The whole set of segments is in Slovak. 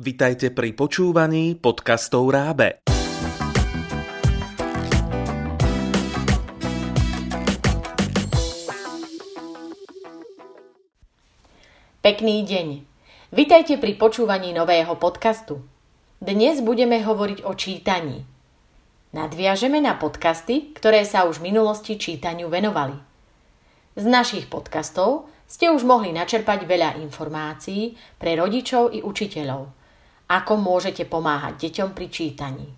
Vitajte pri počúvaní podcastov Rábe. Pekný deň. Vitajte pri počúvaní nového podcastu. Dnes budeme hovoriť o čítaní. Nadviažeme na podcasty, ktoré sa už v minulosti čítaniu venovali. Z našich podcastov ste už mohli načerpať veľa informácií pre rodičov i učiteľov. Ako môžete pomáhať deťom pri čítaní.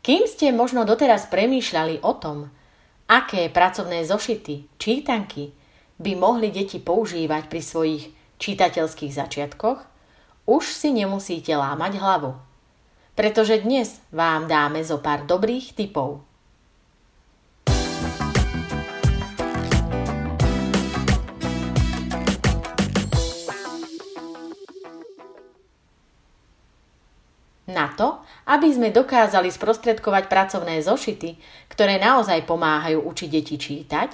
Kým ste možno doteraz premýšľali o tom, aké pracovné zošity, čítanky by mohli deti používať pri svojich čitateľských začiatkoch, už si nemusíte lámať hlavu. Pretože dnes vám dáme zo pár dobrých tipov. Na to, aby sme dokázali sprostredkovať pracovné zošity, ktoré naozaj pomáhajú učiť deti čítať,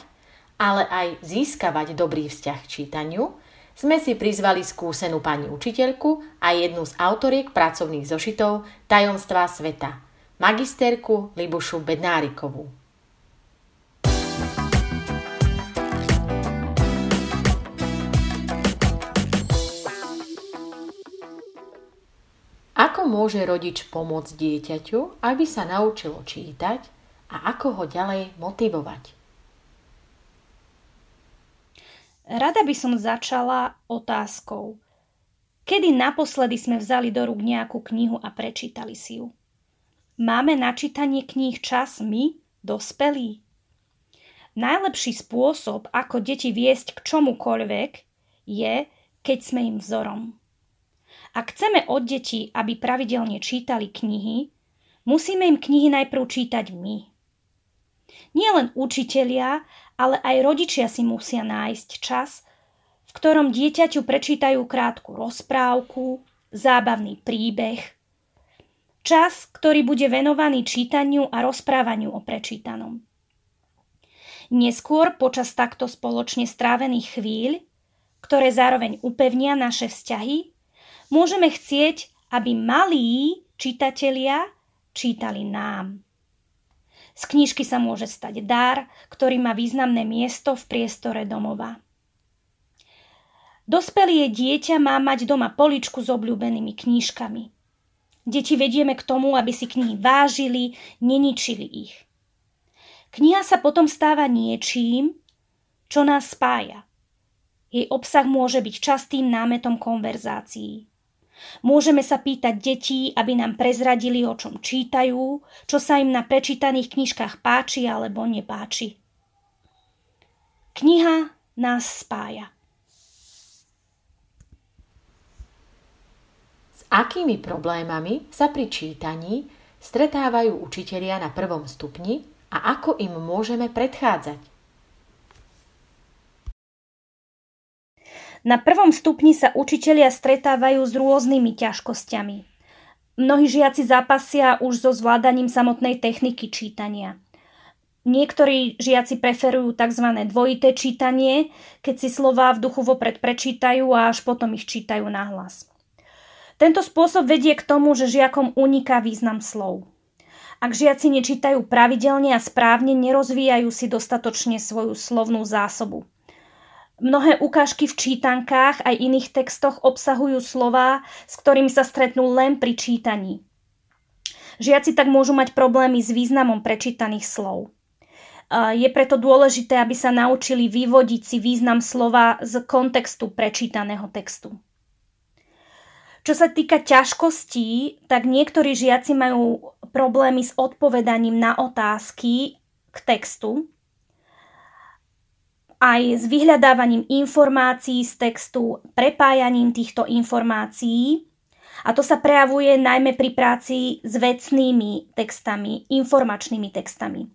ale aj získavať dobrý vzťah k čítaniu, sme si prizvali skúsenú pani učiteľku a jednu z autoriek pracovných zošitov Tajomstva sveta, magisterku Libušu Bednárikovú. Ako môže rodič pomôcť dieťaťu, aby sa naučilo čítať a ako ho ďalej motivovať? Rada by som začala otázkou. Kedy naposledy sme vzali do rúk nejakú knihu a prečítali si ju? Máme na čítanie kníh čas my, dospelí? Najlepší spôsob, ako deti viesť k čomukoľvek, je, keď sme im vzorom. Ak chceme od detí, aby pravidelne čítali knihy, musíme im knihy najprv čítať my. Nie len učitelia, ale aj rodičia si musia nájsť čas, v ktorom dieťaťu prečítajú krátku rozprávku, zábavný príbeh. Čas, ktorý bude venovaný čítaniu a rozprávaniu o prečítanom. Neskôr počas takto spoločne strávených chvíľ, ktoré zároveň upevnia naše vzťahy, môžeme chcieť, aby malí čitatelia čítali nám. Z knižky sa môže stať dar, ktorý má významné miesto v priestore domova. Dospelé dieťa má mať doma poličku s obľúbenými knížkami. Deti vedieme k tomu, aby si knihy vážili, neničili ich. Kniha sa potom stáva niečím, čo nás spája. Jej obsah môže byť častým námetom konverzácií. Môžeme sa pýtať detí, aby nám prezradili, o čom čítajú, čo sa im na prečítaných knižkách páči alebo nepáči. Kniha nás spája. S akými problémami sa pri čítaní stretávajú učitelia na prvom stupni a ako im môžeme predchádzať? Na prvom stupni sa učitelia stretávajú s rôznymi ťažkosťami. Mnohí žiaci zápasia už so zvládaním samotnej techniky čítania. Niektorí žiaci preferujú tzv. dvojité čítanie, keď si slová v duchu vopred prečítajú a až potom ich čítajú nahlas. Tento spôsob vedie k tomu, že žiakom uniká význam slov. Ak žiaci nečítajú pravidelne a správne, nerozvíjajú si dostatočne svoju slovnú zásobu. Mnohé ukážky v čítankách aj iných textoch obsahujú slová, s ktorými sa stretnú len pri čítaní. Žiaci tak môžu mať problémy s významom prečítaných slov. Je preto dôležité, aby sa naučili vyvodiť si význam slova z kontextu prečítaného textu. Čo sa týka ťažkostí, tak niektorí žiaci majú problémy s odpovedaním na otázky k textu, aj s vyhľadávaním informácií z textu, prepájaním týchto informácií. A to sa prejavuje najmä pri práci s vecnými textami, informačnými textami,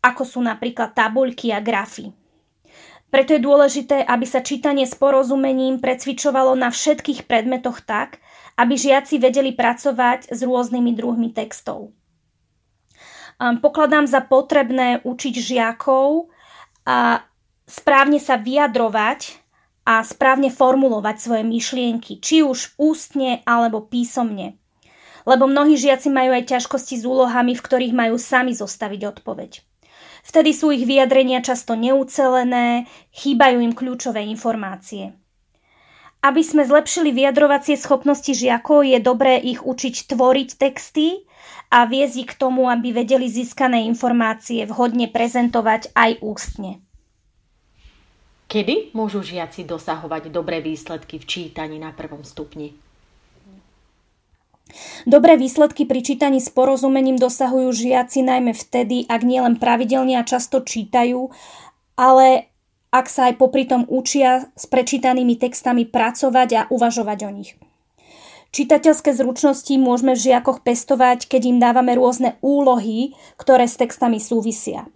ako sú napríklad tabuľky a grafy. Preto je dôležité, aby sa čítanie s porozumením precvičovalo na všetkých predmetoch tak, aby žiaci vedeli pracovať s rôznymi druhmi textov. Pokladám za potrebné učiť žiakov a správne sa vyjadrovať a správne formulovať svoje myšlienky, či už ústne alebo písomne. Lebo mnohí žiaci majú aj ťažkosti s úlohami, v ktorých majú sami zostaviť odpoveď. Vtedy sú ich vyjadrenia často neucelené, chýbajú im kľúčové informácie. Aby sme zlepšili vyjadrovacie schopnosti žiakov, je dobré ich učiť tvoriť texty a viesť ich k tomu, aby vedeli získané informácie vhodne prezentovať aj ústne. Kedy môžu žiaci dosahovať dobré výsledky v čítaní na prvom stupni? Dobré výsledky pri čítaní s porozumením dosahujú žiaci najmä vtedy, ak nielen pravidelne a často čítajú, ale ak sa aj popri tom učia s prečítanými textami pracovať a uvažovať o nich. Čitateľské zručnosti môžeme v žiakoch pestovať, keď im dávame rôzne úlohy, ktoré s textami súvisia.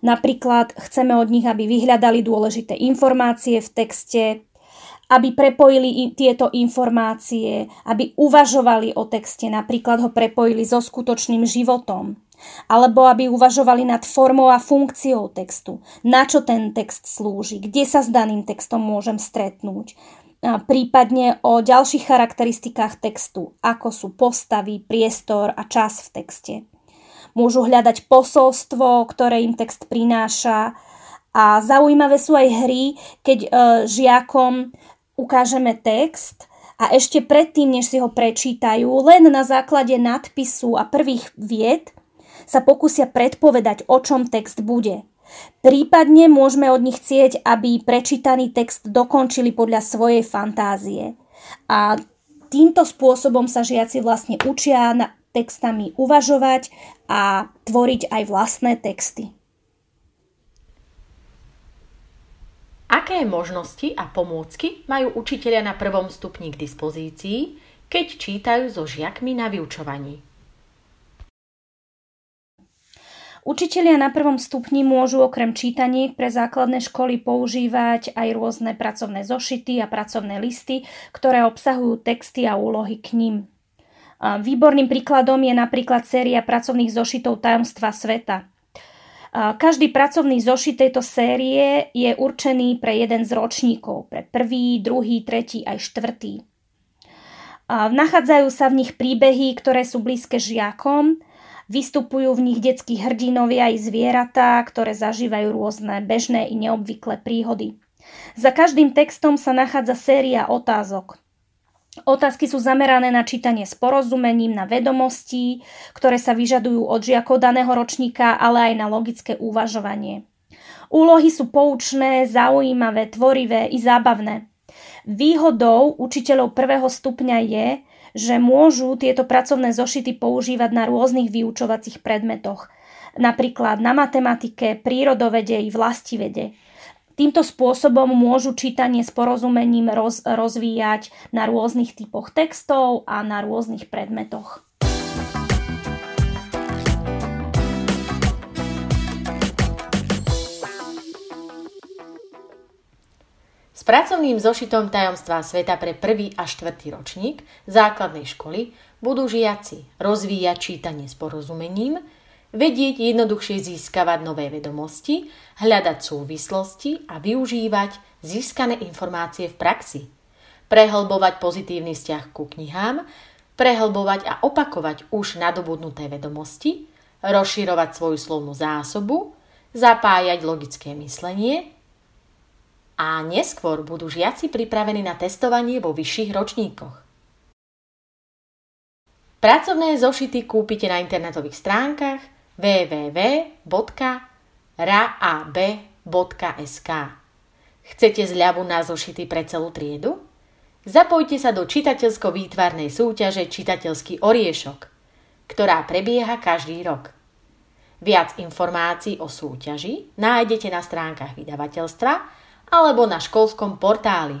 Napríklad chceme od nich, aby vyhľadali dôležité informácie v texte, aby prepojili tieto informácie, aby uvažovali o texte, napríklad ho prepojili so skutočným životom. Alebo aby uvažovali nad formou a funkciou textu, na čo ten text slúži, kde sa s daným textom môžem stretnúť, prípadne o ďalších charakteristikách textu, ako sú postavy, priestor a čas v texte. Môžu hľadať posolstvo, ktoré im text prináša a zaujímavé sú aj hry, keď e, žiakom ukážeme text a ešte predtým, než si ho prečítajú, len na základe nadpisu a prvých vied sa pokúsia predpovedať, o čom text bude. Prípadne môžeme od nich chcieť, aby prečítaný text dokončili podľa svojej fantázie. A týmto spôsobom sa žiaci vlastne učia na textami uvažovať a tvoriť aj vlastné texty. Aké možnosti a pomôcky majú učiteľia na prvom stupni k dispozícii, keď čítajú so žiakmi na vyučovaní? Učitelia na prvom stupni môžu okrem čítaniek pre základné školy používať aj rôzne pracovné zošity a pracovné listy, ktoré obsahujú texty a úlohy k ním. Výborným príkladom je napríklad séria pracovných zošitov Tajomstva sveta. Každý pracovný zošit tejto série je určený pre jeden z ročníkov, pre prvý, druhý, tretí aj štvrtý. Nachádzajú sa v nich príbehy, ktoré sú blízke žiakom, Vystupujú v nich detskí hrdinovia i zvieratá, ktoré zažívajú rôzne bežné i neobvyklé príhody. Za každým textom sa nachádza séria otázok. Otázky sú zamerané na čítanie s porozumením, na vedomostí, ktoré sa vyžadujú od žiakov daného ročníka, ale aj na logické uvažovanie. Úlohy sú poučné, zaujímavé, tvorivé i zábavné. Výhodou učiteľov prvého stupňa je, že môžu tieto pracovné zošity používať na rôznych vyučovacích predmetoch, napríklad na matematike, prírodovede i vlastivede. Týmto spôsobom môžu čítanie s porozumením roz, rozvíjať na rôznych typoch textov a na rôznych predmetoch. S pracovným zošitom tajomstva sveta pre prvý a štvrtý ročník základnej školy budú žiaci rozvíjať čítanie s porozumením, vedieť jednoduchšie získavať nové vedomosti, hľadať súvislosti a využívať získané informácie v praxi, prehlbovať pozitívny vzťah ku knihám, prehlbovať a opakovať už nadobudnuté vedomosti, rozširovať svoju slovnú zásobu, zapájať logické myslenie, a neskôr budú žiaci pripravení na testovanie vo vyšších ročníkoch. Pracovné zošity kúpite na internetových stránkach www.raab.sk. Chcete zľavu na zošity pre celú triedu? Zapojte sa do čitateľsko-výtvarnej súťaže Čitateľský oriešok, ktorá prebieha každý rok. Viac informácií o súťaži nájdete na stránkach vydavateľstva alebo na školskom portáli.